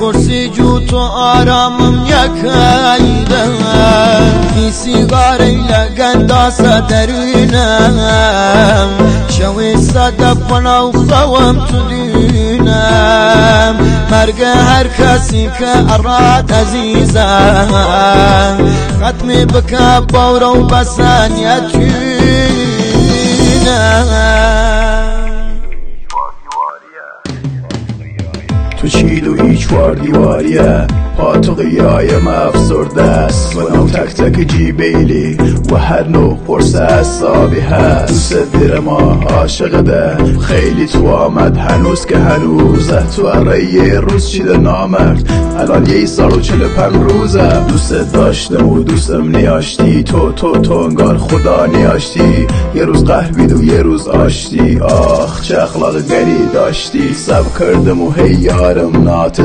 پرسیجو تو آرامم یک ایده هی سیگاری لگن داسا درینم شوی صد پناو خوام تو دینم مرگ هر کسی که اراد عزیزم ختم بکا باورو بسانیتی تو چیلویی چوار دیواریه پاتو قیایم افسرده است و نو تک تک جیبیلی. و هر نوع قرص اصابی هست. دیر ما عاشق ده. خیلی تو آمد. هنوز که هنوزه تو اره یه روز چیده نامرد. الان یه سال و چل پن روزه دوست داشتم و دوستم نیاشتی. تو تو تو انگار خدا نیاشتی. یه روز قهوید و یه روز آشتی. آخ چه اخلاق گری داشتی. سب کردم و هی یارم ناتس